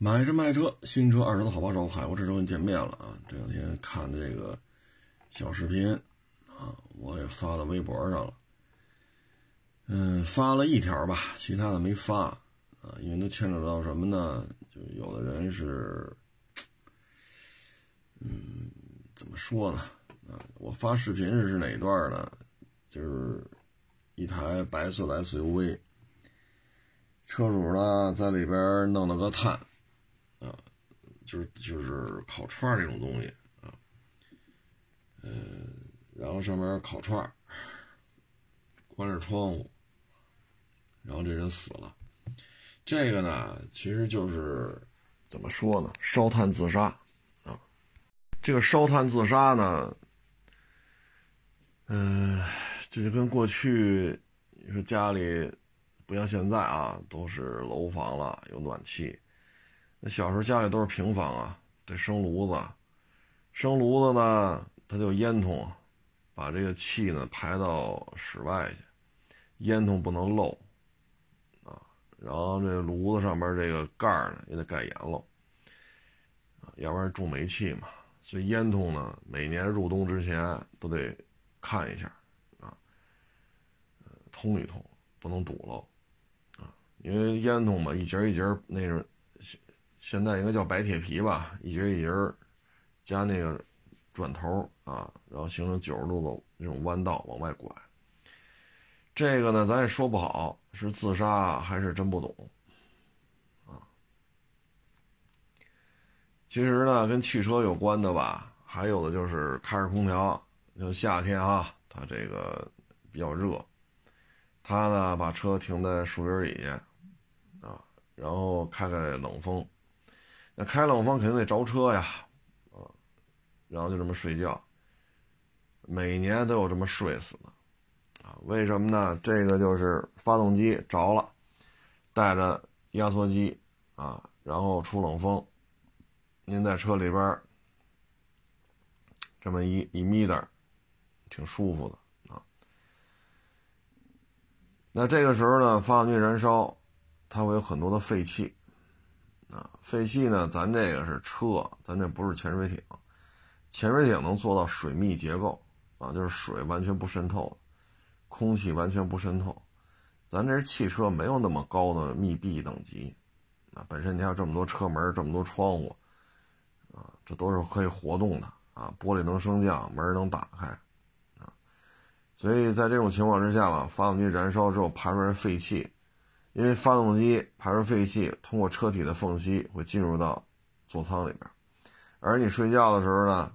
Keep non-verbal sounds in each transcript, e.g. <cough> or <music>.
买车卖车，新车二手的好帮手，海阔车跟见面了啊！这两天看的这个小视频啊，我也发到微博上了。嗯，发了一条吧，其他的没发啊，因为都牵扯到什么呢？就有的人是，嗯，怎么说呢？啊，我发视频是哪一段呢？就是一台白色的 SUV，车主呢在里边弄了个碳。就是就是烤串儿那种东西啊，嗯，然后上面烤串儿，关着窗户，然后这人死了。这个呢，其实就是怎么说呢？烧炭自杀啊。这个烧炭自杀呢，嗯，这就跟过去你说家里不像现在啊，都是楼房了，有暖气。那小时候家里都是平房啊，得生炉子，生炉子呢，它就烟囱，把这个气呢排到室外去，烟囱不能漏，啊，然后这炉子上边这个盖呢也得盖严喽，要不然住煤气嘛，所以烟囱呢每年入冬之前都得看一下，啊，通一通，不能堵漏，啊，因为烟囱嘛一节一节那是。现在应该叫白铁皮吧，一节一节加那个转头啊，然后形成九十度的那种弯道往外拐。这个呢，咱也说不好是自杀还是真不懂啊。其实呢，跟汽车有关的吧，还有的就是开着空调，就夏天啊，它这个比较热，他呢把车停在树荫里啊，然后开开冷风。那开冷风肯定得着车呀，啊，然后就这么睡觉，每年都有这么睡死的，啊，为什么呢？这个就是发动机着了，带着压缩机啊，然后出冷风，您在车里边这么一一眯的，挺舒服的啊。那这个时候呢，发动机燃烧，它会有很多的废气。啊，废气呢？咱这个是车，咱这不是潜水艇。潜水艇能做到水密结构啊，就是水完全不渗透，空气完全不渗透。咱这是汽车，没有那么高的密闭等级。啊，本身你还有这么多车门，这么多窗户，啊，这都是可以活动的啊，玻璃能升降，门能打开，啊，所以在这种情况之下吧，发动机燃烧之后排出来废气。因为发动机排出废气，通过车体的缝隙会进入到座舱里边，而你睡觉的时候呢，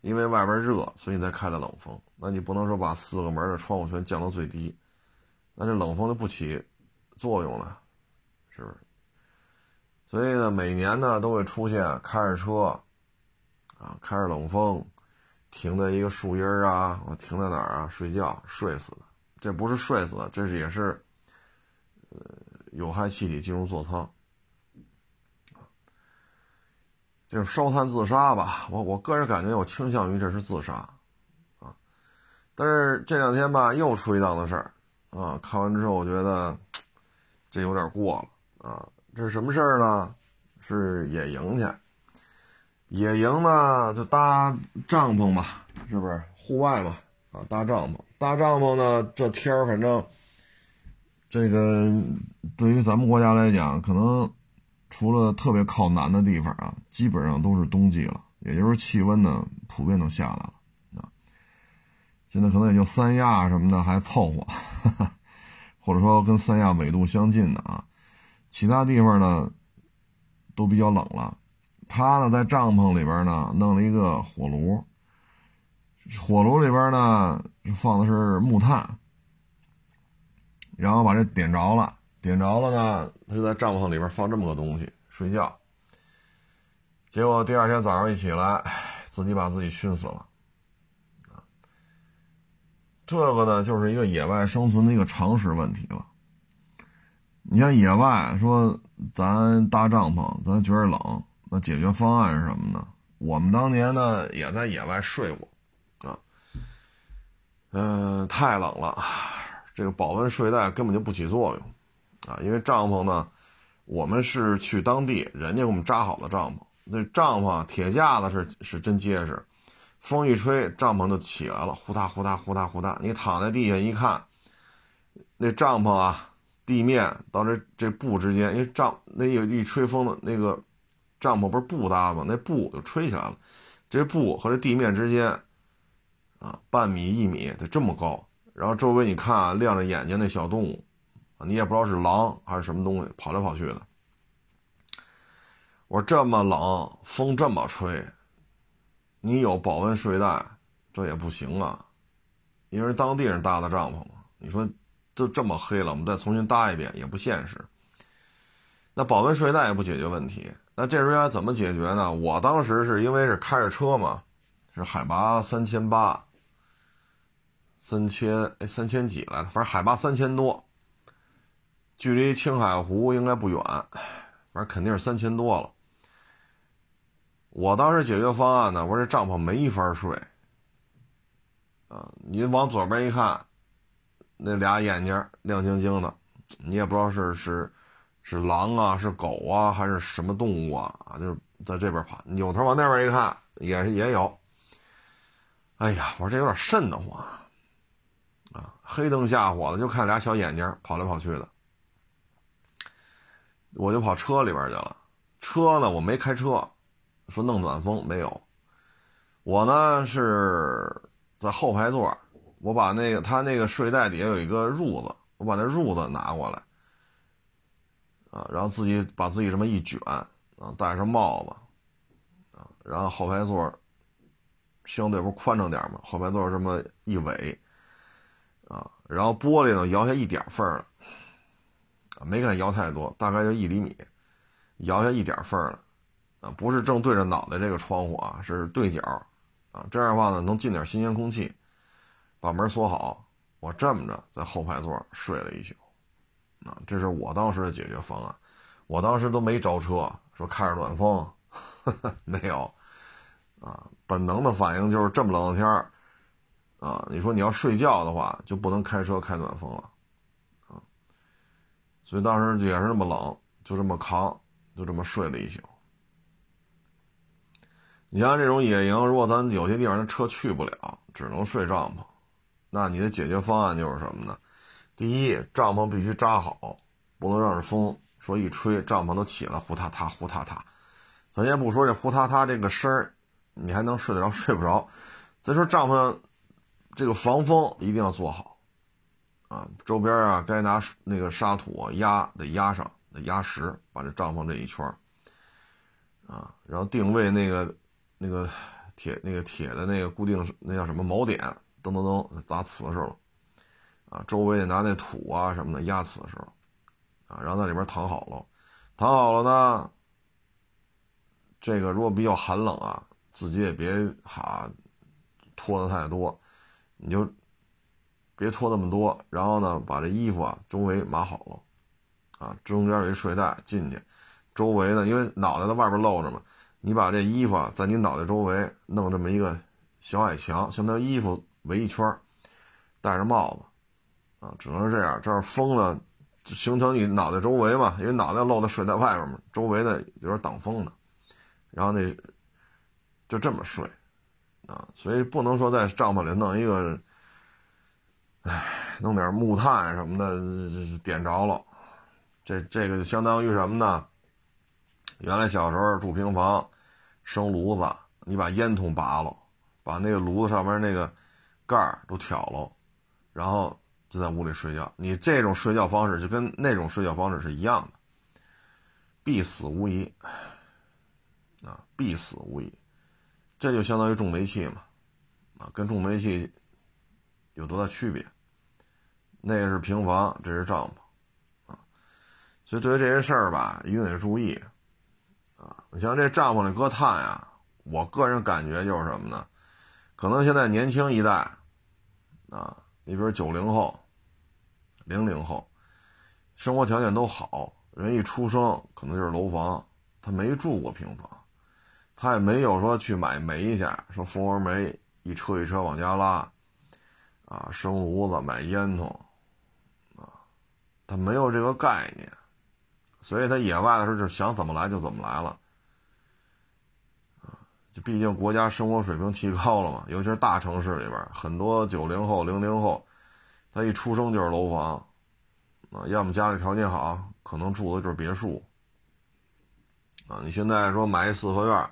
因为外边热，所以你才开的冷风。那你不能说把四个门的窗户全降到最低，那这冷风就不起作用了，是不是？所以呢，每年呢都会出现开着车啊，开着冷风，停在一个树荫啊，我停在哪儿啊？睡觉睡死的，这不是睡死的，这是也是。呃，有害气体进入座舱，就是烧炭自杀吧。我我个人感觉，我倾向于这是自杀，啊。但是这两天吧，又出一档子事儿，啊，看完之后我觉得这有点过了，啊。这是什么事儿呢？是野营去，野营呢就搭帐篷吧，是不是？户外嘛，啊，搭帐篷，搭帐篷呢，这天儿反正。这个对于咱们国家来讲，可能除了特别靠南的地方啊，基本上都是冬季了，也就是气温呢普遍都下来了啊。现在可能也就三亚什么的还凑合，<laughs> 或者说跟三亚纬度相近的啊，其他地方呢都比较冷了。他呢在帐篷里边呢弄了一个火炉，火炉里边呢放的是木炭。然后把这点着了，点着了呢，他就在帐篷里边放这么个东西睡觉。结果第二天早上一起来，自己把自己熏死了。这个呢就是一个野外生存的一个常识问题了。你像野外说咱搭帐篷，咱觉得冷，那解决方案是什么呢？我们当年呢也在野外睡过，啊，嗯，太冷了。这个保温睡袋根本就不起作用，啊，因为帐篷呢，我们是去当地，人家给我们扎好的帐篷，那帐篷铁架子是是真结实，风一吹，帐篷就起来了，呼嗒呼嗒呼嗒呼嗒。你躺在地下一看，那帐篷啊，地面到这这布之间，因为帐那一一吹风的那个帐篷不是布搭吗？那布就吹起来了，这布和这地面之间啊，半米一米得这么高，然后周围你看啊，亮着眼睛那小动物。你也不知道是狼还是什么东西跑来跑去的。我说这么冷，风这么吹，你有保温睡袋，这也不行啊，因为当地人搭的帐篷嘛。你说都这么黑了，我们再重新搭一遍也不现实。那保温睡袋也不解决问题，那这时候该怎么解决呢？我当时是因为是开着车嘛，是海拔三千八，三千哎三千几来着，反正海拔三千多。距离青海湖应该不远，反正肯定是三千多了。我当时解决方案呢，我说这帐篷没法睡。啊，你往左边一看，那俩眼睛亮晶晶的，你也不知道是是是狼啊，是狗啊，还是什么动物啊？啊，就是在这边跑。扭头往那边一看，也也有。哎呀，我说这有点瘆得慌！黑灯瞎火的，就看俩小眼睛跑来跑去的。我就跑车里边去了，车呢我没开车，说弄暖风没有，我呢是在后排座，我把那个他那个睡袋底下有一个褥子，我把那褥子拿过来，啊，然后自己把自己这么一卷，啊，戴上帽子，啊，然后后排座相对不宽敞点嘛，后排座这么一围，然后玻璃呢摇下一点缝了。没敢摇太多，大概就一厘米，摇下一点缝了，啊，不是正对着脑袋这个窗户啊，是对角，啊，这样的话呢，能进点新鲜空气，把门锁好，我这么着在后排座睡了一宿，啊，这是我当时的解决方案，我当时都没着车，说开着暖风，<laughs> 没有，啊，本能的反应就是这么冷的天儿，啊，你说你要睡觉的话，就不能开车开暖风了。啊所以当时也是那么冷，就这么扛，就这么睡了一宿。你像这种野营，如果咱有些地方的车去不了，只能睡帐篷，那你的解决方案就是什么呢？第一，帐篷必须扎好，不能让这风说一吹，帐篷都起了，呼嗒嗒，呼嗒嗒。咱先不说这呼嗒嗒这个声儿，你还能睡得着睡不着？再说帐篷这个防风一定要做好。啊，周边啊，该拿那个沙土压得压上，得压实，把这帐篷这一圈啊，然后定位那个那个铁那个铁的那个固定那叫什么锚点，噔噔噔砸瓷实了，啊，周围拿那土啊什么的压瓷实了，啊，然后在里边躺好了，躺好了呢，这个如果比较寒冷啊，自己也别哈脱的太多，你就。别脱那么多，然后呢，把这衣服啊周围码好了，啊，中间有一睡袋进去，周围呢，因为脑袋在外边露着嘛，你把这衣服啊在你脑袋周围弄这么一个小矮墙，相当于衣服围一圈，戴着帽子，啊，只能是这样，这样风呢形成你脑袋周围嘛，因为脑袋露在睡袋外边嘛，周围呢有点挡风的，然后那就这么睡，啊，所以不能说在帐篷里弄一个。唉，弄点木炭什么的，点着了，这这个就相当于什么呢？原来小时候住平房，生炉子，你把烟囱拔了，把那个炉子上面那个盖儿都挑了，然后就在屋里睡觉。你这种睡觉方式就跟那种睡觉方式是一样的，必死无疑啊，必死无疑。这就相当于重煤气嘛，啊，跟重煤气有多大区别？那个是平房，这是帐篷，啊，所以对于这些事儿吧，一定得注意，啊，你像这帐篷里搁炭呀，我个人感觉就是什么呢？可能现在年轻一代，啊，你比如九零后、零零后，生活条件都好，人一出生可能就是楼房，他没住过平房，他也没有说去买煤去，说蜂窝煤一车一车往家拉，啊，生炉子买烟囱。他没有这个概念，所以他野外的时候就想怎么来就怎么来了，啊，就毕竟国家生活水平提高了嘛，尤其是大城市里边，很多九零后、零零后，他一出生就是楼房，啊，要么家里条件好，可能住的就是别墅，啊，你现在说买一四合院，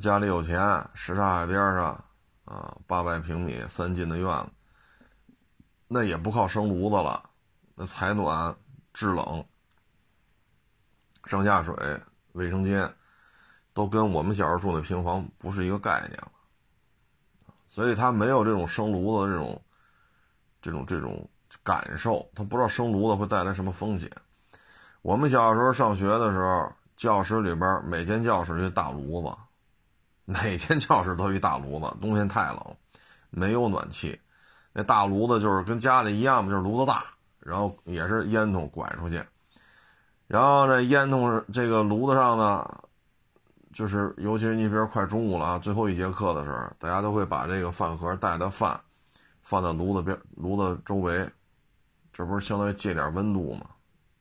家里有钱，什刹海边上，啊，八百平米三进的院子，那也不靠生炉子了，那采暖、制冷。上下水、卫生间，都跟我们小时候住那平房不是一个概念了，所以他没有这种生炉子这种、这种、这种感受，他不知道生炉子会带来什么风险。我们小时候上学的时候，教室里边每间教室一大炉子，每间教室都一大炉子，冬天太冷，没有暖气，那大炉子就是跟家里一样嘛，就是炉子大，然后也是烟囱拐出去。然后这烟囱这个炉子上呢，就是尤其是你比如快中午了啊，最后一节课的时候，大家都会把这个饭盒带的饭放在炉子边、炉子周围，这不是相当于借点温度吗？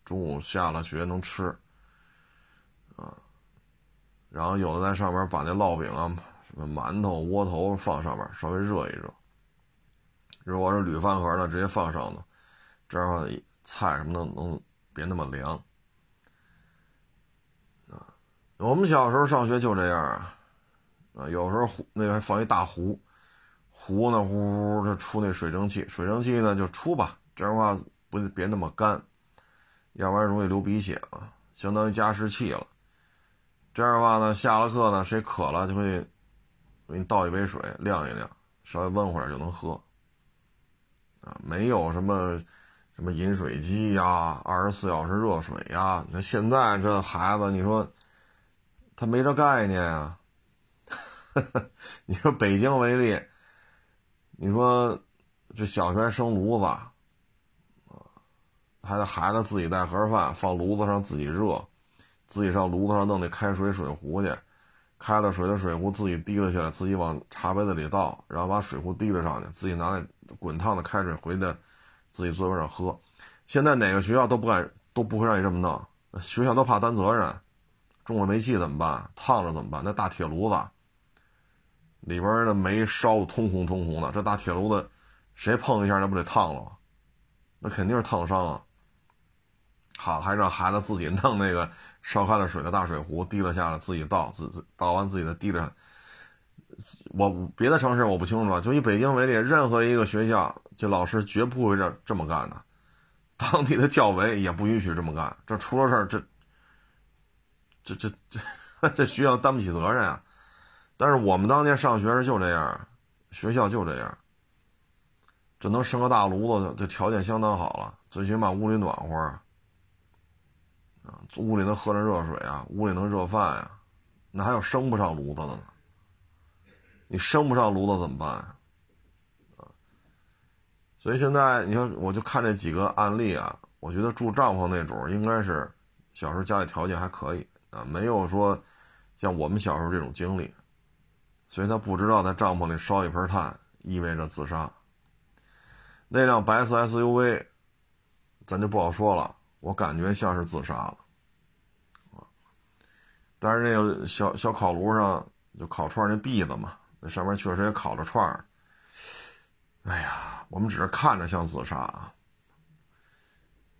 中午下了学能吃。然后有的在上面把那烙饼啊、什么馒头、窝头放上面，稍微热一热。如果是铝饭盒呢，直接放上头，这样的话菜什么的能别那么凉啊。我们小时候上学就这样啊，啊，有时候壶那个放一大壶，壶呢呼呼的出那水蒸气，水蒸气呢就出吧，这样的话不别那么干，要不然容易流鼻血嘛，相当于加湿器了。这样的话呢，下了课呢，谁渴了就会给你倒一杯水晾一晾，稍微温会儿就能喝。啊，没有什么什么饮水机呀，二十四小时热水呀，那现在这孩子，你说。他没这概念啊！<laughs> 你说北京为例，你说这小学生炉子，啊，还得孩子自己带盒饭放炉子上自己热，自己上炉子上弄那开水水壶去，开了水的水壶自己提了起来，自己往茶杯子里倒，然后把水壶提了上去，自己拿那滚烫的开水回去，自己座位上喝。现在哪个学校都不敢都不会让你这么弄，学校都怕担责任。中了煤气怎么办？烫着怎么办？那大铁炉子里边的煤烧的通红通红的，这大铁炉子谁碰一下那不得烫了吗？那肯定是烫伤啊！好，还让孩子自己弄那个烧开了水的大水壶，提了下来自己倒，自自倒完自己的提着。我别的城市我不清楚，就以北京为例，任何一个学校，这老师绝不会这这么干的，<laughs> 当地的教委也不允许这么干。这出了事儿，这。这这这这学校担不起责任啊！但是我们当年上学时就这样，学校就这样。这能生个大炉子，这条件相当好了，最起码屋里暖和啊，屋里能喝着热水啊，屋里能热饭呀，那还有生不上炉子的呢？你生不上炉子怎么办啊？所以现在你说，我就看这几个案例啊，我觉得住帐篷那种应该是小时候家里条件还可以。啊，没有说像我们小时候这种经历，所以他不知道在帐篷里烧一盆炭意味着自杀。那辆白色 SUV，咱就不好说了，我感觉像是自杀了。但是那个小小烤炉上就烤串那篦子嘛，那上面确实也烤着串儿。哎呀，我们只是看着像自杀啊，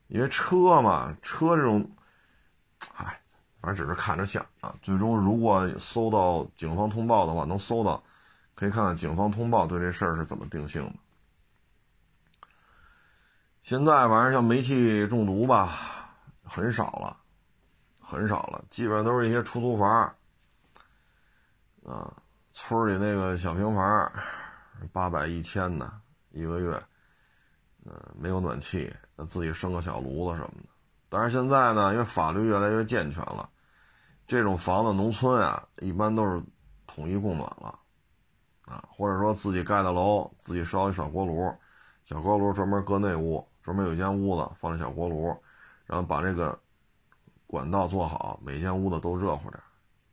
因为车嘛，车这种，哎。反正只是看着像啊，最终如果搜到警方通报的话，能搜到，可以看看警方通报对这事儿是怎么定性的。现在反正像煤气中毒吧，很少了，很少了，基本上都是一些出租房啊，村里那个小平房，八百一千的一个月，嗯，没有暖气，那自己生个小炉子什么的。但是现在呢，因为法律越来越健全了。这种房子，农村啊，一般都是统一供暖了，啊，或者说自己盖的楼，自己烧一小锅炉，小锅炉专门搁内屋，专门有间屋子放着小锅炉，然后把这个管道做好，每间屋子都热乎点，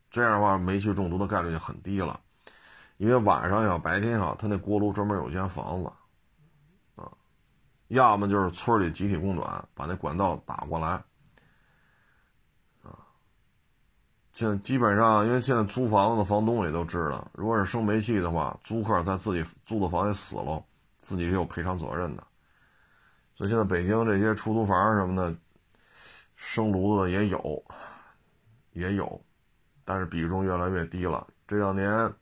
这样的话煤气中毒的概率就很低了，因为晚上也好，白天也好，他那锅炉专门有间房子，啊，要么就是村里集体供暖，把那管道打过来。啊现在基本上，因为现在租房子的房东也都知道，如果是生煤气的话，租客在自己租的房里死了，自己是有赔偿责任的。所以现在北京这些出租房什么的，生炉子的也有，也有，但是比重越来越低了。这两年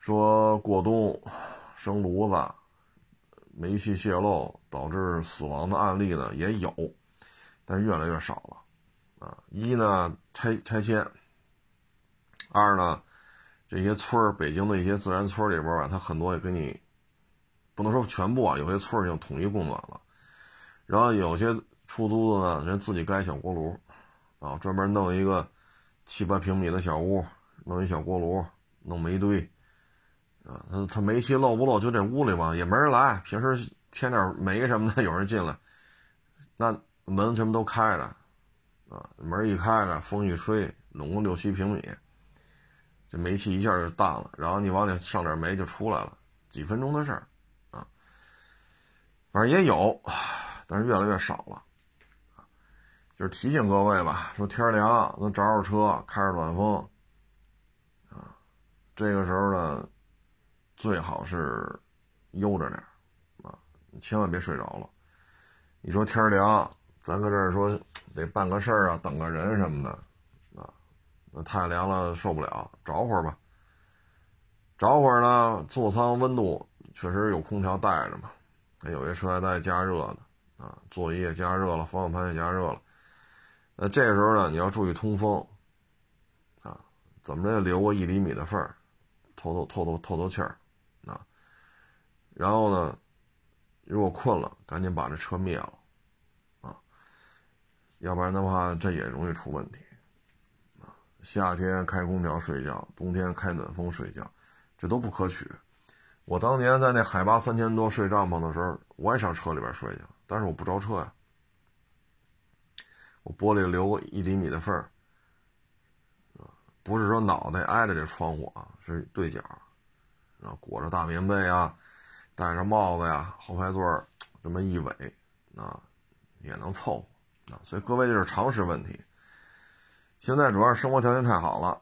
说过冬生炉子，煤气泄漏导致死亡的案例呢也有，但是越来越少了。啊，一呢拆拆迁，二呢这些村儿，北京的一些自然村里边吧，它很多也给你不能说全部啊，有些村已经统一供暖了，然后有些出租的呢，人自己盖小锅炉，啊，专门弄一个七八平米的小屋，弄一小锅炉，弄煤堆，啊，他他煤气漏不漏就这屋里嘛，也没人来，平时添点煤什么的，<laughs> 有人进来，那门什么都开着。啊，门一开着，风一吹，拢共六七平米，这煤气一下就淡了。然后你往里上点煤就出来了，几分钟的事儿，反正也有，<sighs> 但是越来越少了。就是提醒各位吧，说天凉，能着着车，开着暖风，啊，这个时候呢，最好是悠着点，啊，千万别睡着了。你说天凉。咱搁这儿说得办个事儿啊，等个人什么的，啊，那太凉了受不了，着会儿吧。着会儿呢，座舱温度确实有空调带着嘛，有些车还带加热的，啊，座椅也加热了，方向盘也加热了。那这时候呢，你要注意通风，啊，怎么着也留个一厘米的缝儿，透透透透透透气儿，啊，然后呢，如果困了，赶紧把这车灭了啊。要不然的话，这也容易出问题，啊，夏天开空调睡觉，冬天开暖风睡觉，这都不可取。我当年在那海拔三千多睡帐篷的时候，我也上车里边睡去，但是我不着车呀，我玻璃留一厘米的缝儿，不是说脑袋挨着这窗户啊，是对角，然后，裹着大棉被啊，戴着帽子呀，后排座这么一围，啊，也能凑合。啊，所以各位就是常识问题。现在主要是生活条件太好了，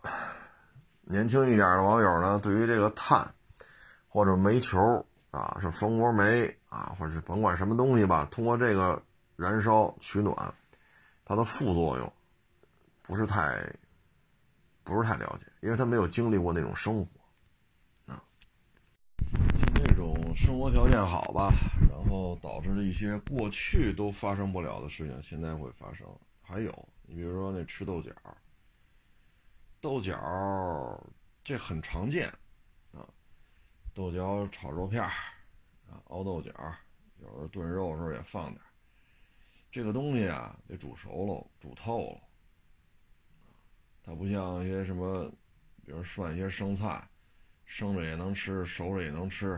年轻一点的网友呢，对于这个碳或者煤球啊，是蜂窝煤啊，或者是甭管什么东西吧，通过这个燃烧取暖，它的副作用不是太不是太了解，因为他没有经历过那种生活啊。这种生活条件好吧。然后导致的一些过去都发生不了的事情，现在会发生。还有，你比如说那吃豆角，豆角这很常见，豆角炒肉片啊，熬豆角，有时候炖肉的时候也放点。这个东西啊，得煮熟了，煮透了。它不像一些什么，比如涮一些生菜，生着也能吃，熟着也能吃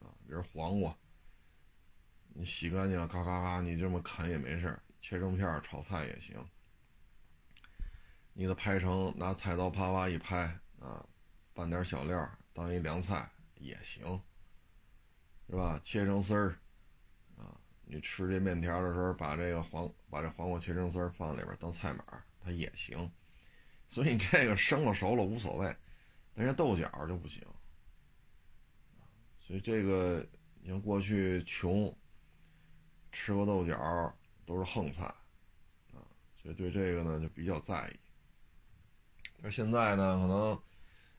啊，比如黄瓜。你洗干净了，咔咔咔，你这么啃也没事切成片炒菜也行。你给它拍成，拿菜刀啪啪一拍啊，拌点小料当一凉菜也行，是吧？切成丝儿啊，你吃这面条的时候，把这个黄把这黄瓜切成丝儿放里边当菜码，它也行。所以这个生了熟了无所谓，但是豆角就不行。所以这个你看过去穷。吃个豆角都是横菜，啊，所以对这个呢就比较在意。而现在呢，可能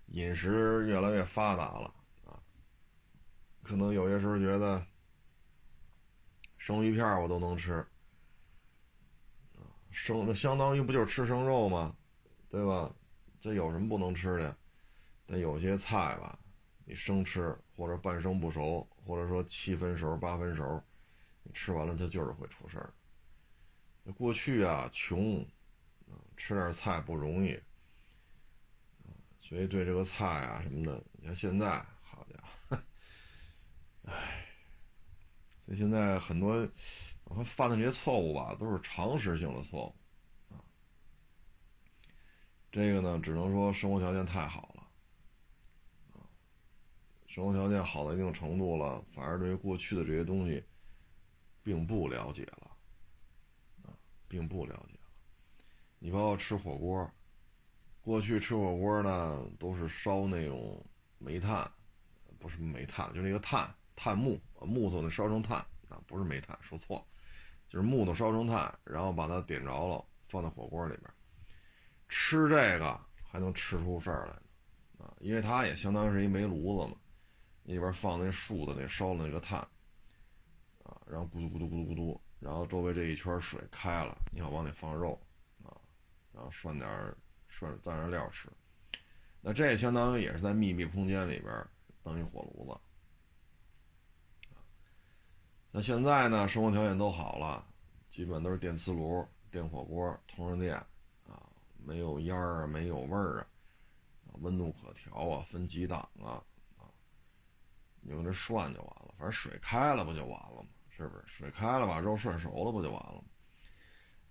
饮食越来越发达了，可能有些时候觉得生鱼片我都能吃，生那相当于不就是吃生肉吗？对吧？这有什么不能吃的？但有些菜吧，你生吃或者半生不熟，或者说七分熟八分熟。你吃完了，它就是会出事儿。过去啊，穷，吃点菜不容易，所以对这个菜啊什么的，你看现在，唉，所以现在很多我犯的这些错误吧，都是常识性的错误，啊，这个呢，只能说生活条件太好了，啊，生活条件好到一定程度了，反而对于过去的这些东西。并不了解了，啊，并不了解了。你包括吃火锅，过去吃火锅呢，都是烧那种煤炭，不是煤炭，就那个炭炭木木头，那烧成炭啊，不是煤炭，说错了，就是木头烧成炭，然后把它点着了，放在火锅里边，吃这个还能吃出事儿来啊，因为它也相当于是一煤炉子嘛，里边放那树的那烧的那个炭，啊，然后咕嘟咕嘟咕嘟咕嘟，然后周围这一圈水开了，你要往里放肉啊，然后涮点。涮点蘸着料吃，那这相当于也是在密闭空间里边当一火炉子。那现在呢，生活条件都好了，基本都是电磁炉、电火锅、通上电啊，没有烟儿，没有味儿啊，温度可调啊，分几档啊，啊，你用这涮就完了，反正水开了不就完了吗？是不是？水开了把肉涮熟了不就完了吗？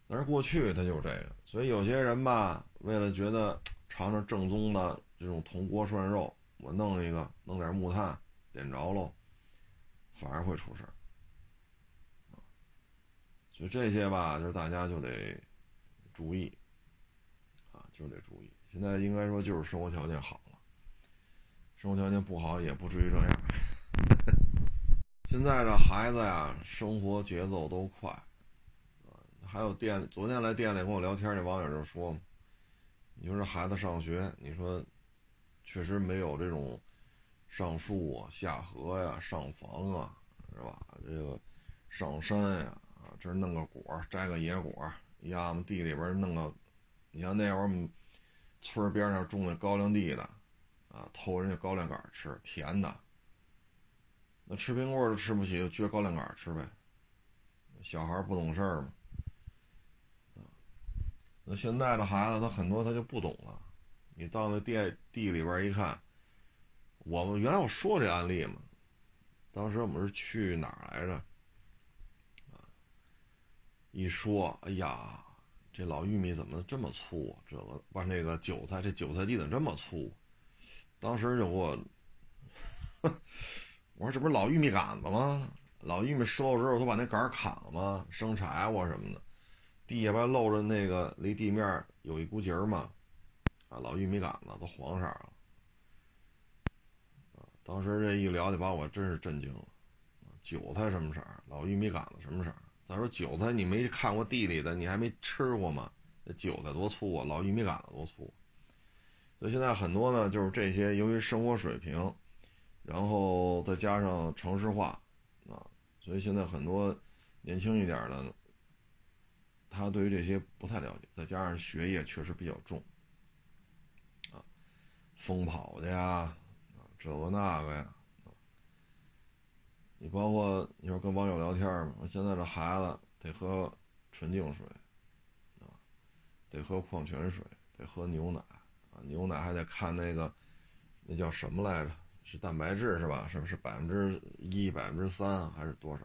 但是过去它就是这个，所以有些人吧，为了觉得尝尝正宗的这种铜锅涮肉，我弄一个，弄点木炭，点着喽，反而会出事儿。就这些吧，就是大家就得注意，啊，就得注意。现在应该说就是生活条件好了，生活条件不好也不至于这样。<laughs> 现在这孩子呀，生活节奏都快。还有店，昨天来店里跟我聊天那网友就说：“你说这孩子上学，你说确实没有这种上树啊、下河呀、上房啊，是吧？这个上山呀，啊这弄个果摘个野果要么地里边弄个，你像那会儿村边上种那高粱地的，啊，偷人家高粱杆吃，甜的。那吃冰棍都吃不起，就撅高粱杆吃呗。小孩不懂事儿嘛。”那现在的孩子，他很多他就不懂了。你到那地地里边一看，我们原来我说这案例嘛，当时我们是去哪儿来着？一说，哎呀，这老玉米怎么这么粗？这个把那个韭菜，这韭菜地怎么这么粗？当时就给我，我说这不是老玉米杆子吗？老玉米收了之后，都把那杆砍了吗？生柴火什么的。地下边露着那个离地面有一股节儿嘛，啊，老玉米杆子都黄色了，当时这一聊就把我真是震惊了，韭菜什么色儿，老玉米杆子什么色儿？再说韭菜你没看过地里的，你还没吃过吗？这韭菜多粗啊，老玉米杆子多粗，所以现在很多呢就是这些，由于生活水平，然后再加上城市化，啊，所以现在很多年轻一点的。他对于这些不太了解，再加上学业确实比较重，啊，疯跑的呀，这个那个呀，你包括你说跟网友聊天嘛，现在这孩子得喝纯净水，啊，得喝矿泉水，得喝牛奶，啊，牛奶还得看那个，那叫什么来着？是蛋白质是吧？是不是百分之一、百分之三还是多少？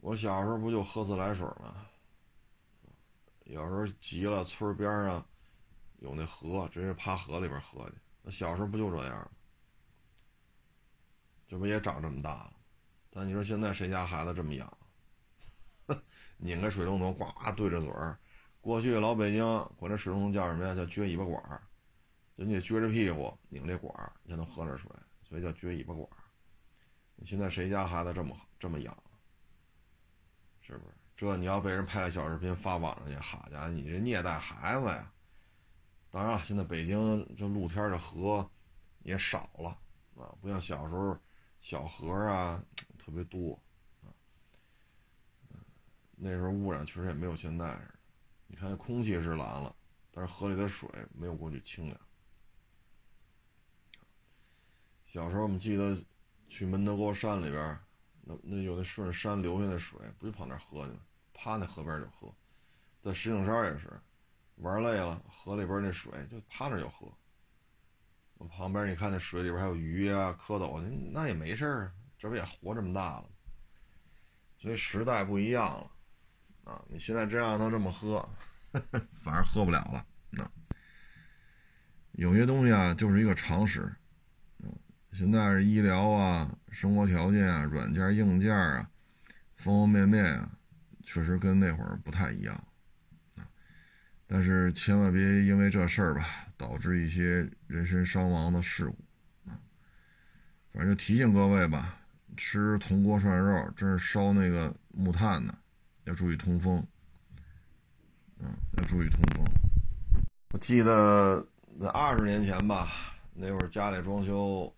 我小时候不就喝自来水吗？有时候急了，村边上有那河，直接趴河里边喝去。那小时候不就这样？这不也长这么大了？但你说现在谁家孩子这么养？<laughs> 拧个水龙头，呱对着嘴儿。过去老北京管这水龙头叫什么呀？叫撅尾巴管儿。就你撅着屁股拧这管儿，才能喝点水，所以叫撅尾巴管儿。现在谁家孩子这么这么养？是不是？这你要被人拍个小视频发网上去，好家伙，你这虐待孩子呀！当然了，现在北京这露天的河也少了啊，不像小时候小河啊特别多啊。那时候污染确实也没有现在。你看那空气是蓝了，但是河里的水没有过去清凉。小时候我们记得去门头沟山里边。那那有的顺着山流下的水，不就跑那喝去了？趴那河边就喝。在石景山也是，玩累了，河里边那水就趴那就喝。旁边你看那水里边还有鱼啊、蝌蚪，那也没事儿，这不也活这么大了？所以时代不一样了啊！你现在真让他这么喝，<laughs> 反而喝不了了。那有些东西啊，就是一个常识。现在是医疗啊、生活条件啊、软件硬件啊，方方面面啊，确实跟那会儿不太一样啊。但是千万别因为这事儿吧，导致一些人身伤亡的事故啊。反正就提醒各位吧，吃铜锅涮肉，真是烧那个木炭的，要注意通风。嗯，要注意通风。我记得在二十年前吧，那会儿家里装修，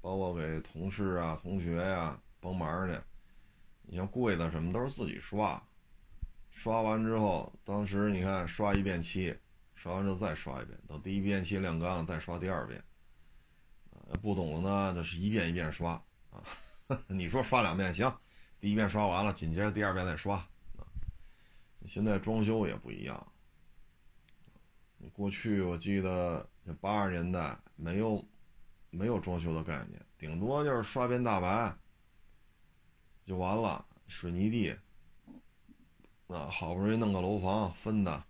包括给同事啊、同学呀帮忙的，你像柜子什么都是自己刷。刷完之后，当时你看刷一遍漆，刷完之后再刷一遍，等第一遍漆晾干了再刷第二遍。不懂的呢，就是一遍一遍刷啊。<laughs> 你说刷两遍行，第一遍刷完了，紧接着第二遍再刷。现在装修也不一样，你过去我记得八十年代没有没有装修的概念，顶多就是刷遍大白就完了，水泥地。啊，好不容易弄个楼房分的，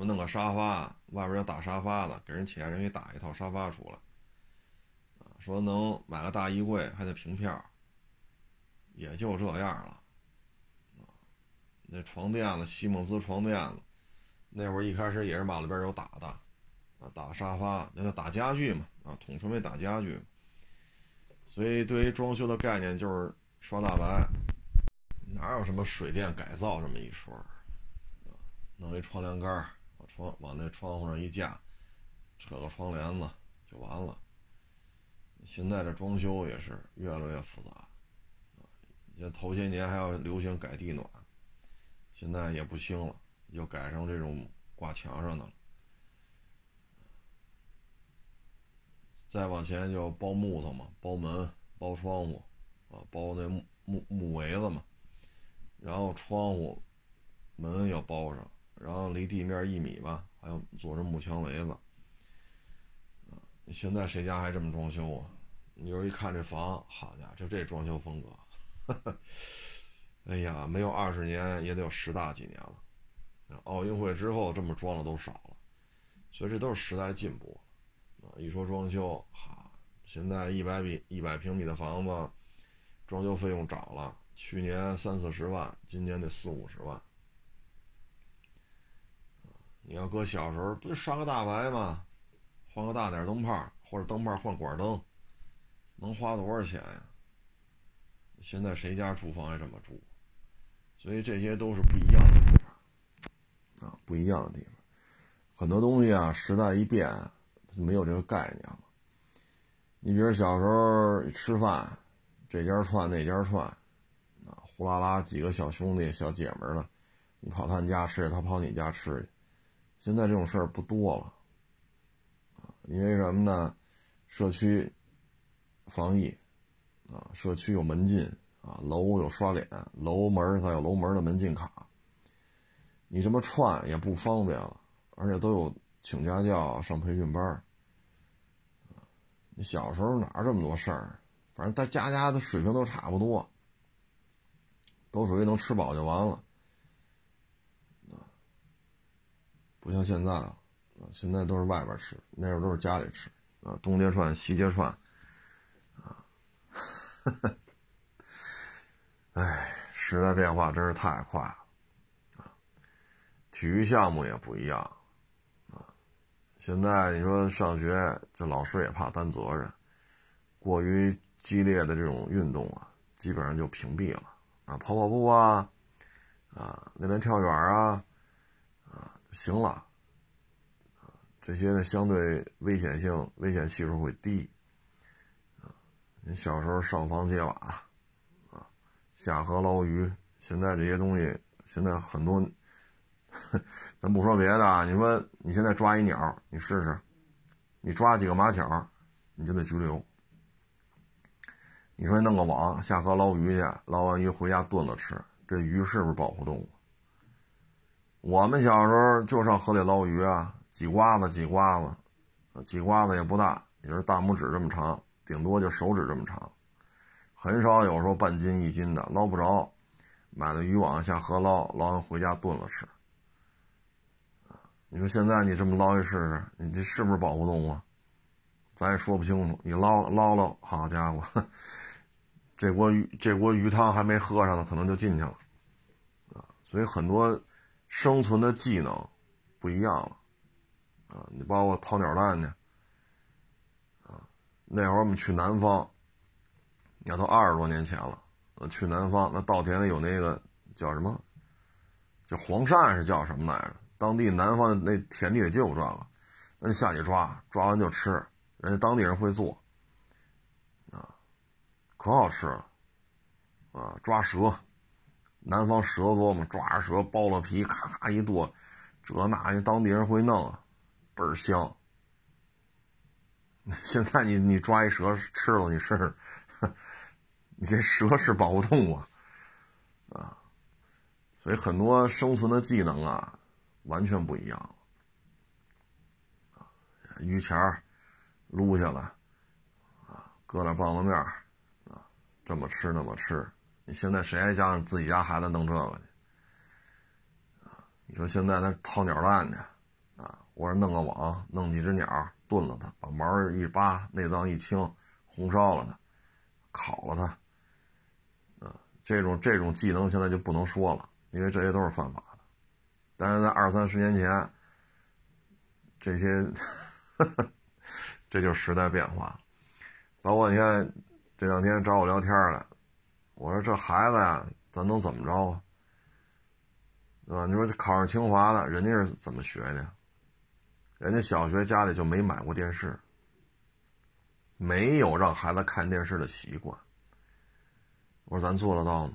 说弄个沙发，外边要打沙发的，给人钱，人给打一套沙发出来。说能买个大衣柜，还得凭票，也就这样了。那床垫子，西蒙斯床垫子，那会儿一开始也是马路边有打的，啊，打沙发，那叫打家具嘛，啊，统称为打家具。所以对于装修的概念就是刷大白。哪有什么水电改造这么一说？弄一窗帘杆把窗往那窗户上一架，扯个窗帘子就完了。现在这装修也是越来越复杂，像头些年还要流行改地暖，现在也不兴了，又改成这种挂墙上的了。再往前就包木头嘛，包门、包窗户，啊，包那木木木围子嘛。然后窗户、门要包上，然后离地面一米吧，还要做成木墙围子。现在谁家还这么装修啊？你说一看这房，好家伙，就这装修风格，<laughs> 哎呀，没有二十年也得有十大几年了。奥运会之后这么装的都少了，所以这都是时代进步。啊，一说装修，哈，现在一百米、一百平米的房子，装修费用涨了。去年三四十万，今年得四五十万。你要搁小时候，不就刷个大白吗？换个大点灯泡，或者灯泡换管灯，能花多少钱呀？现在谁家住房还这么住，所以这些都是不一样的地方啊，不一样的地方。很多东西啊，时代一变，就没有这个概念了。你比如小时候吃饭，这家串那家串。呼啦啦几个小兄弟小姐们的，你跑他们家吃，他跑你家吃去。现在这种事儿不多了，因为什么呢？社区防疫，啊，社区有门禁，啊，楼有刷脸，楼门它有楼门的门禁卡。你这么串也不方便了，而且都有请家教上培训班你小时候哪这么多事儿？反正大家家的水平都差不多。都属于能吃饱就完了，啊，不像现在了，啊，现在都是外边吃，那时候都是家里吃，啊，东街串西街串，啊，<laughs> 哎，时代变化真是太快了，啊，体育项目也不一样，啊，现在你说上学，这老师也怕担责任，过于激烈的这种运动啊，基本上就屏蔽了。啊，跑跑步啊，啊，练练跳远，啊，行了，啊，这些呢相对危险性、危险系数会低，啊，你小时候上房揭瓦，啊，下河捞鱼，现在这些东西，现在很多，<laughs> 咱不说别的啊，你说你现在抓一鸟，你试试，你抓几个马巧，你就得拘留。你说弄个网下河捞鱼去，捞完鱼回家炖了吃，这鱼是不是保护动物？我们小时候就上河里捞鱼啊，几瓜子几瓜子，几瓜子也不大，也就是大拇指这么长，顶多就手指这么长，很少有说半斤一斤的捞不着，买了渔网下河捞，捞完回家炖了吃。你说现在你这么捞一试试，你这是不是保护动物？咱也说不清楚。你捞捞捞，好家伙！这锅鱼，这锅鱼汤还没喝上呢，可能就进去了，啊，所以很多生存的技能不一样了啊！你包括掏鸟蛋去啊，那会儿我们去南方，要都二十多年前了。去南方，那稻田里有那个叫什么？叫黄鳝是叫什么来着？当地南方那田地里就有这个，那下去抓，抓完就吃。人家当地人会做，啊，可好吃了，啊，抓蛇，南方蛇多嘛，抓着蛇剥了皮，咔咔一剁，这那人当地人会弄，倍儿香。<laughs> 现在你你抓一蛇吃了，你试试。你这蛇是保护动物啊，啊，所以很多生存的技能啊，完全不一样啊，鱼钱撸下来，啊，搁点棒子面，啊，这么吃那么吃。现在谁还让自己家孩子弄这个去？啊，你说现在他掏鸟蛋去，啊，我说弄个网，弄几只鸟炖了它，把毛一扒，内脏一清，红烧了它，烤了它。这种这种技能现在就不能说了，因为这些都是犯法的。但是在二三十年前，这些，<laughs> 这就是时代变化。包括你看这两天找我聊天了，我说这孩子呀，咱能怎么着啊？对吧？你说考上清华了，人家是怎么学的？人家小学家里就没买过电视，没有让孩子看电视的习惯。我说咱做得到吗？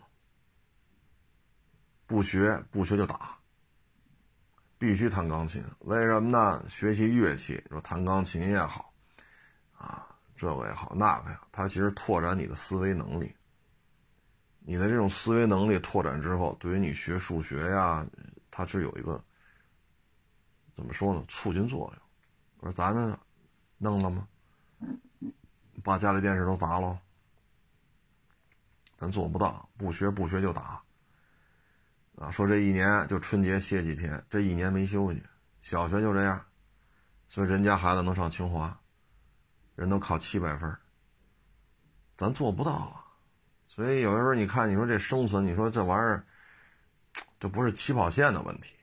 不学不学就打，必须弹钢琴。为什么呢？学习乐器，说弹钢琴也好，啊，这个也好，那个也好，它其实拓展你的思维能力。你的这种思维能力拓展之后，对于你学数学呀，它是有一个怎么说呢？促进作用。我说咱们弄了吗？把家里电视都砸了。咱做不到，不学不学就打，啊！说这一年就春节歇几天，这一年没休息，小学就这样，所以人家孩子能上清华，人都考七百分，咱做不到啊！所以有的时候你看，你说这生存，你说这玩意儿，这不是起跑线的问题，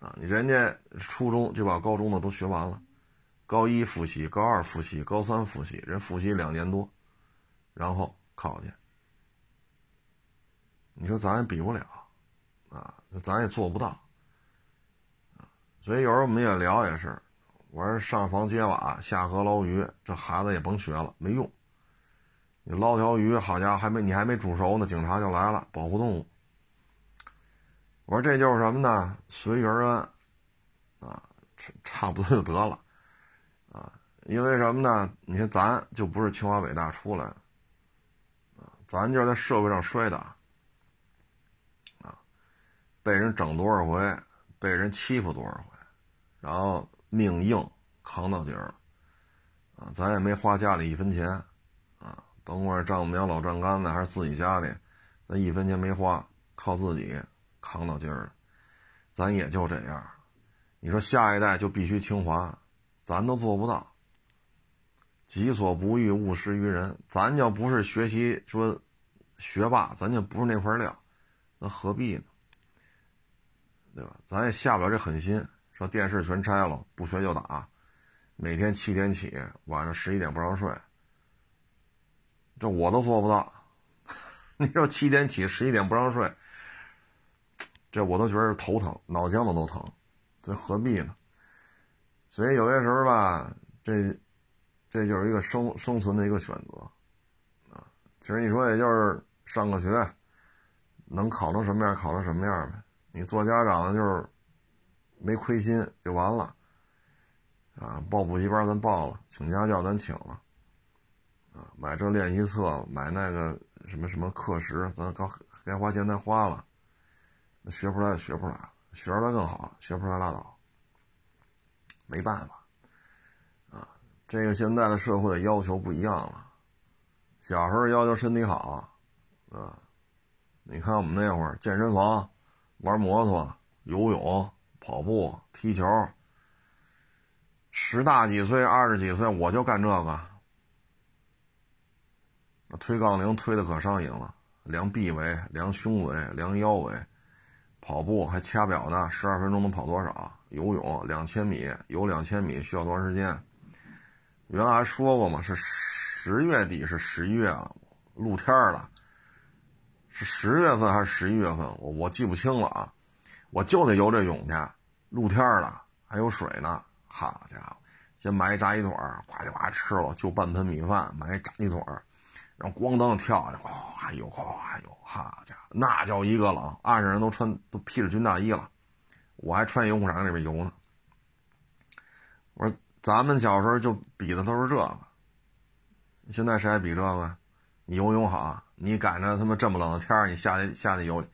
啊！人家初中就把高中的都学完了，高一复习，高二复习，高三复习，人复习两年多，然后考去。你说咱也比不了，啊，咱也做不到，所以有时候我们也聊也是，我说上房揭瓦，下河捞鱼，这孩子也甭学了，没用。你捞条鱼，好家伙，还没你还没煮熟呢，警察就来了，保护动物。我说这就是什么呢？随遇而安，啊，差差不多就得了，啊，因为什么呢？你看咱就不是清华北大出来，啊，咱就是在社会上摔打。啊被人整多少回，被人欺负多少回，然后命硬扛到底儿，啊，咱也没花家里一分钱，甭管是丈母娘老丈杆子还是自己家里，咱一分钱没花，靠自己扛到今儿，咱也就这样。你说下一代就必须清华，咱都做不到。己所不欲，勿施于人。咱要不是学习说学霸，咱就不是那块料，那何必呢？对吧？咱也下不了这狠心，说电视全拆了，不学就打，每天七点起，晚上十一点不让睡，这我都做不到。<laughs> 你说七点起，十一点不让睡，这我都觉得头疼，脑浆子都疼，这何必呢？所以有些时候吧，这这就是一个生生存的一个选择啊。其实你说也就是上个学，能考成什么样考成什么样呗。你做家长的，就是没亏心就完了，啊，报补习班咱报了，请家教咱请了，买这练习册，买那个什么什么课时，咱该该花钱咱花了，那学不出来就学不出来，学出来更好，学不出来拉倒，没办法，啊，这个现在的社会的要求不一样了，小时候要求身体好，啊，你看我们那会儿健身房。玩摩托、游泳、跑步、踢球，十大几岁、二十几岁，我就干这个。推杠铃推的可上瘾了，量臂围、量胸围、量腰围，跑步还掐表呢，十二分钟能跑多少？游泳两千米，游两千米需要多长时间？原来还说过嘛，是十月底是十一月了，露天了，是十月份还是十一月份？我我记不清了啊，我就得游这泳去，露天了，还有水呢。好家伙，先买一炸鸡腿，呱唧呱吃了，就半盆米饭，买一炸鸡腿，然后咣当跳下去，哗游，哗游，好家伙，那叫一个冷，岸上人都穿都披着军大衣了，我还穿游泳衫里边游呢。我说咱们小时候就比的都是这个，现在谁还比这个？你游泳好，你赶着他妈这么冷的天儿，你下去下去游，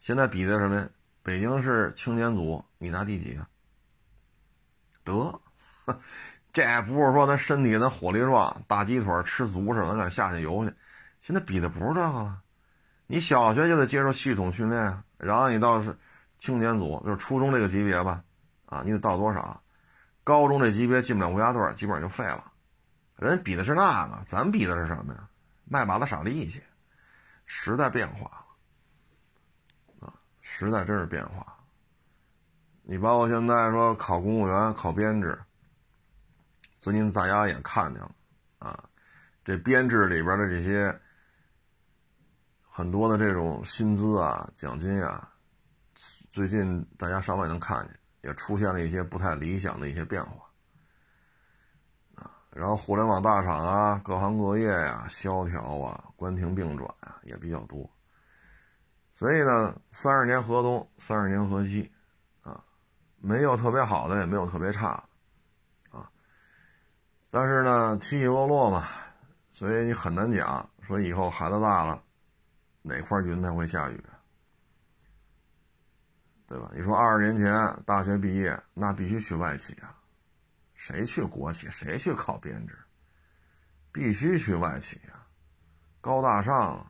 现在比的什么呀？北京市青年组，你拿第几啊？得，这不是说咱身体咱火力壮，大鸡腿吃足似的，咱敢下去游去。现在比的不是这个了，你小学就得接受系统训练，然后你到是青年组，就是初中这个级别吧，啊，你得到多少？高中这级别进不了国家队，基本上就废了。人比的是那个，咱比的是什么呀？卖把子傻力气。时代变化了，啊，时代真是变化。你包括现在说考公务员、考编制，最近大家也看见了啊，这编制里边的这些很多的这种薪资啊、奖金啊，最近大家稍微能看见，也出现了一些不太理想的一些变化啊。然后互联网大厂啊，各行各业呀，萧条啊，关停并转啊，也比较多。所以呢，三十年河东，三十年河西。啊没有特别好的，也没有特别差，但是呢，起起落落嘛，所以你很难讲说以后孩子大了，哪块云才会下雨，对吧？你说二十年前大学毕业，那必须去外企啊，谁去国企？谁去考编制？必须去外企啊，高大上。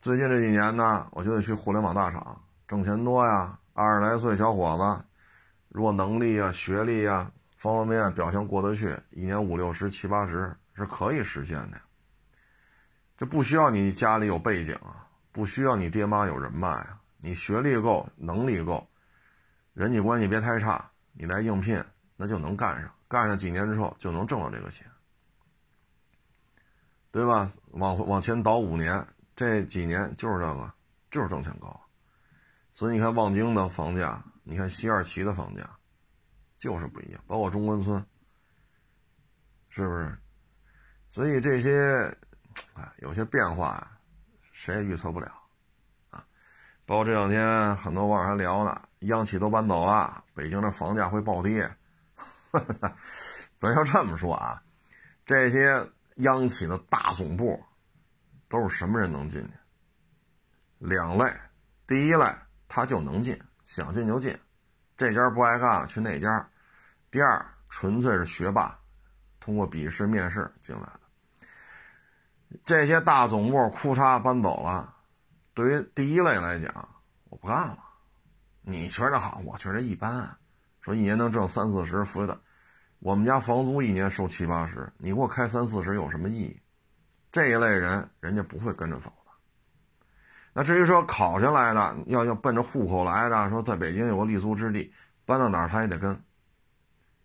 最近这几年呢，我就得去互联网大厂，挣钱多呀。二十来岁小伙子，如果能力啊、学历啊方方面面表现过得去，一年五六十、七八十是可以实现的。这不需要你家里有背景啊，不需要你爹妈有人脉啊，你学历够、能力够，人际关系别太差，你来应聘那就能干上。干上几年之后就能挣到这个钱，对吧？往往前倒五年，这几年就是这个，就是挣钱高。所以你看望京的房价，你看西二旗的房价，就是不一样，包括中关村，是不是？所以这些，哎，有些变化，谁也预测不了，啊，包括这两天很多网上还聊呢，央企都搬走了，北京的房价会暴跌。<laughs> 咱要这么说啊，这些央企的大总部，都是什么人能进去？两类，第一类。他就能进，想进就进，这家不爱干了去那家。第二，纯粹是学霸，通过笔试、面试进来的。这些大总部哭嚓搬走了。对于第一类来讲，我不干了。你觉得好，我觉得一般。说一年能挣三四十，服的。我们家房租一年收七八十，你给我开三四十有什么意义？这一类人，人家不会跟着走。那至于说考下来的，要要奔着户口来的，说在北京有个立足之地，搬到哪儿他也得跟。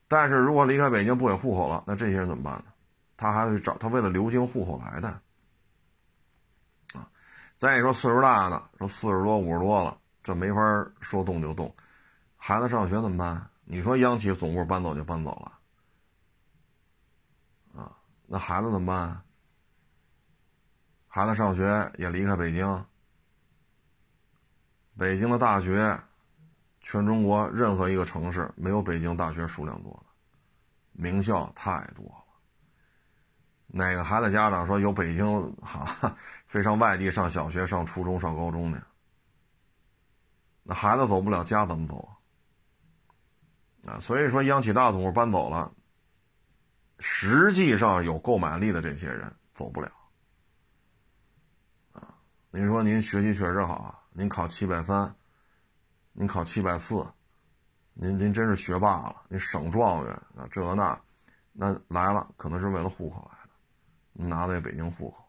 但是如果离开北京不给户口了，那这些人怎么办呢？他还得找他为了留京户口来的啊。再一说岁数大的，说四十多五十多了，这没法说动就动。孩子上学怎么办？你说央企总部搬走就搬走了啊？那孩子怎么办？孩子上学也离开北京。北京的大学，全中国任何一个城市没有北京大学数量多的，名校太多了。哪个孩子家长说有北京哈，非上外地上小学、上初中、上高中的？那孩子走不了，家怎么走啊？啊，所以说央企大总部搬走了，实际上有购买力的这些人走不了。啊，您说您学习确实好啊。您考七百三，您考七百四，您您真是学霸了，您省状元啊，这那，那来了可能是为了户口来的，拿的北京户口，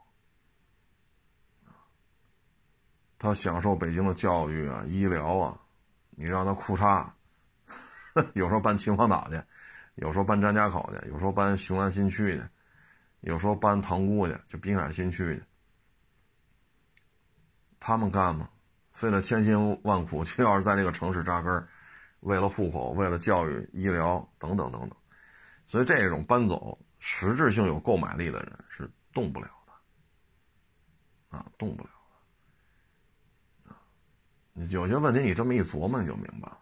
他享受北京的教育啊、医疗啊，你让他裤衩，<laughs> 有时候搬秦皇岛去，有时候搬张家口去，有时候搬雄安新区去，有时候搬塘沽去，就滨海新区去。他们干吗？费了千辛万苦，就 <laughs> 要是在这个城市扎根为了户口，为了教育、医疗等等等等。所以这种搬走，实质性有购买力的人是动不了的，啊，动不了的。啊，有些问题你这么一琢磨，你就明白了，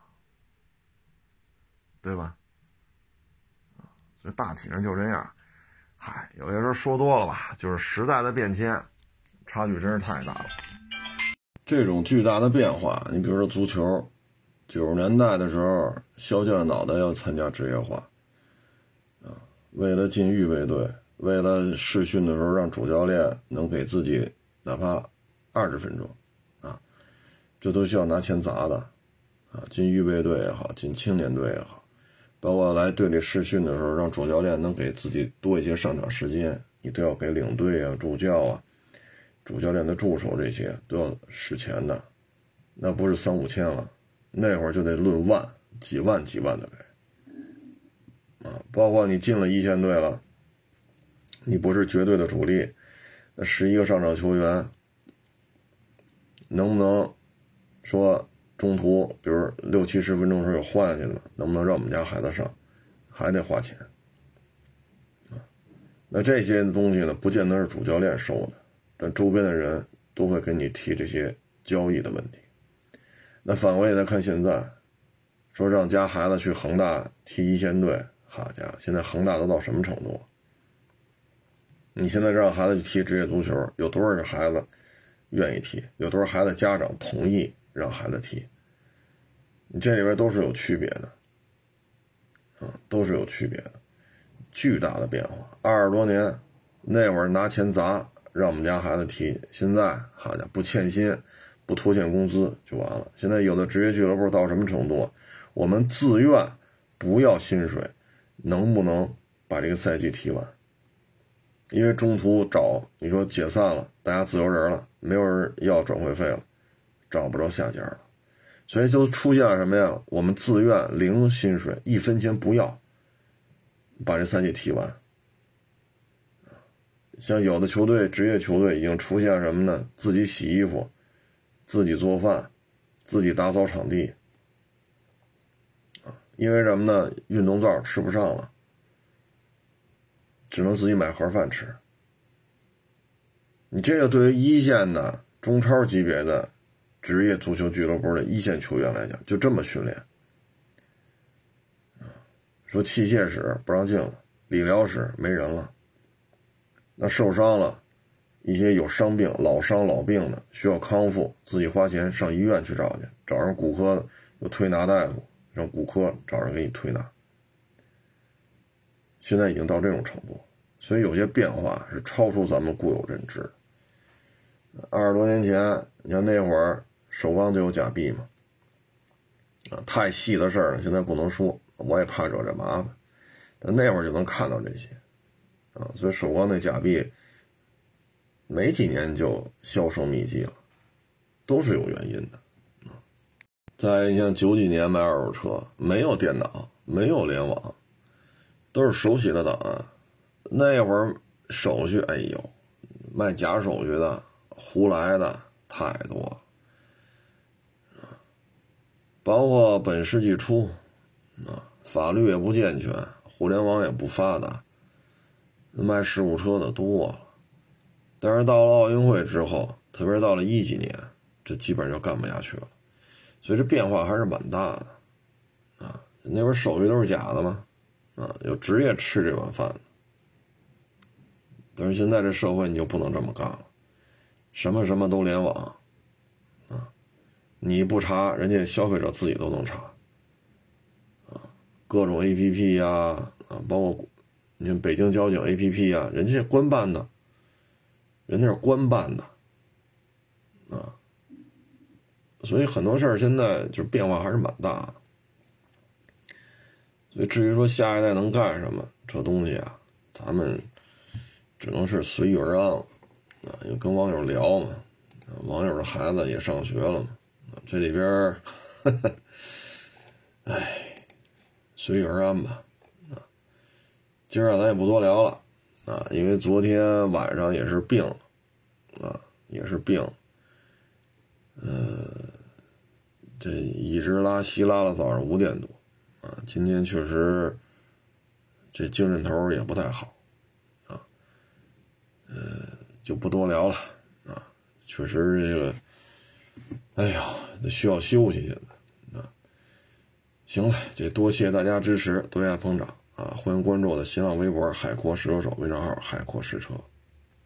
对吧？所以大体上就这样。嗨，有些时候说多了吧，就是时代的变迁，差距真是太大了。这种巨大的变化，你比如说足球，九十年代的时候，削尖了脑袋要参加职业化，啊，为了进预备队，为了试训的时候让主教练能给自己哪怕二十分钟，啊，这都需要拿钱砸的，啊，进预备队也好，进青年队也好。包括来队里试训的时候，让主教练能给自己多一些上场时间，你都要给领队啊、助教啊、主教练的助手这些都要使钱的，那不是三五千了，那会儿就得论万、几万、几万的给啊。包括你进了一线队了，你不是绝对的主力，那十一个上场球员能不能说？中途，比如六七十分钟时候有换下去的，能不能让我们家孩子上？还得花钱啊。那这些东西呢，不见得是主教练收的，但周边的人都会跟你提这些交易的问题。那反过来再看现在，说让家孩子去恒大踢一线队，好家伙，现在恒大都到什么程度？你现在让孩子去踢职业足球，有多少孩子愿意踢？有多少孩子家长同意？让孩子踢，你这里边都是有区别的，啊，都是有区别的，巨大的变化。二十多年那会儿拿钱砸让我们家孩子踢，现在好家伙不欠薪，不拖欠工资就完了。现在有的职业俱乐部到什么程度？我们自愿不要薪水，能不能把这个赛季踢完？因为中途找你说解散了，大家自由人了，没有人要转会费了。找不着下家了，所以就出现了什么呀？我们自愿零薪水，一分钱不要，把这赛季踢完。像有的球队，职业球队已经出现什么呢？自己洗衣服，自己做饭，自己打扫场地。因为什么呢？运动灶吃不上了，只能自己买盒饭吃。你这个对于一线的、中超级别的。职业足球俱乐部的一线球员来讲，就这么训练。说器械室不让进了，理疗室没人了。那受伤了，一些有伤病、老伤老病的需要康复，自己花钱上医院去找去，找上骨科的有推拿大夫，让骨科找人给你推拿。现在已经到这种程度，所以有些变化是超出咱们固有认知。二十多年前，你看那会儿。首钢就有假币嘛，啊，太细的事儿了，现在不能说，我也怕惹这麻烦。但那会儿就能看到这些，啊，所以首钢那假币没几年就销声匿迹了，都是有原因的。啊，再你像九几年买二手车，没有电脑，没有联网，都是手写的档案。那会儿手续，哎呦，卖假手续的、胡来的太多了。包括本世纪初，啊，法律也不健全，互联网也不发达，卖事故车的多了。但是到了奥运会之后，特别是到了一几年，这基本上就干不下去了。所以这变化还是蛮大的，啊，那边手续都是假的嘛，啊，有职业吃这碗饭的。但是现在这社会你就不能这么干了，什么什么都联网啊。你不查，人家消费者自己都能查，啊，各种 A P P 呀，啊，包括你看北京交警 A P P 啊，人家是官办的，人家是官办的，啊，所以很多事儿现在就变化还是蛮大的。所以至于说下一代能干什么，这东西啊，咱们只能是随遇而安了，啊，因为跟网友聊嘛，网友的孩子也上学了呢，这里边，<laughs> 哎，随遇而安吧，今儿啊咱也不多聊了，啊，因为昨天晚上也是病了，啊，也是病，呃，这一直拉稀拉了早上五点多，啊，今天确实这精神头也不太好，啊，呃，就不多聊了啊。确实，这个，哎呀，得需要休息现在啊。行了，这多谢大家支持，多谢捧场啊！欢迎关注我的新浪微博“海阔试车手”微信号“海阔试车”。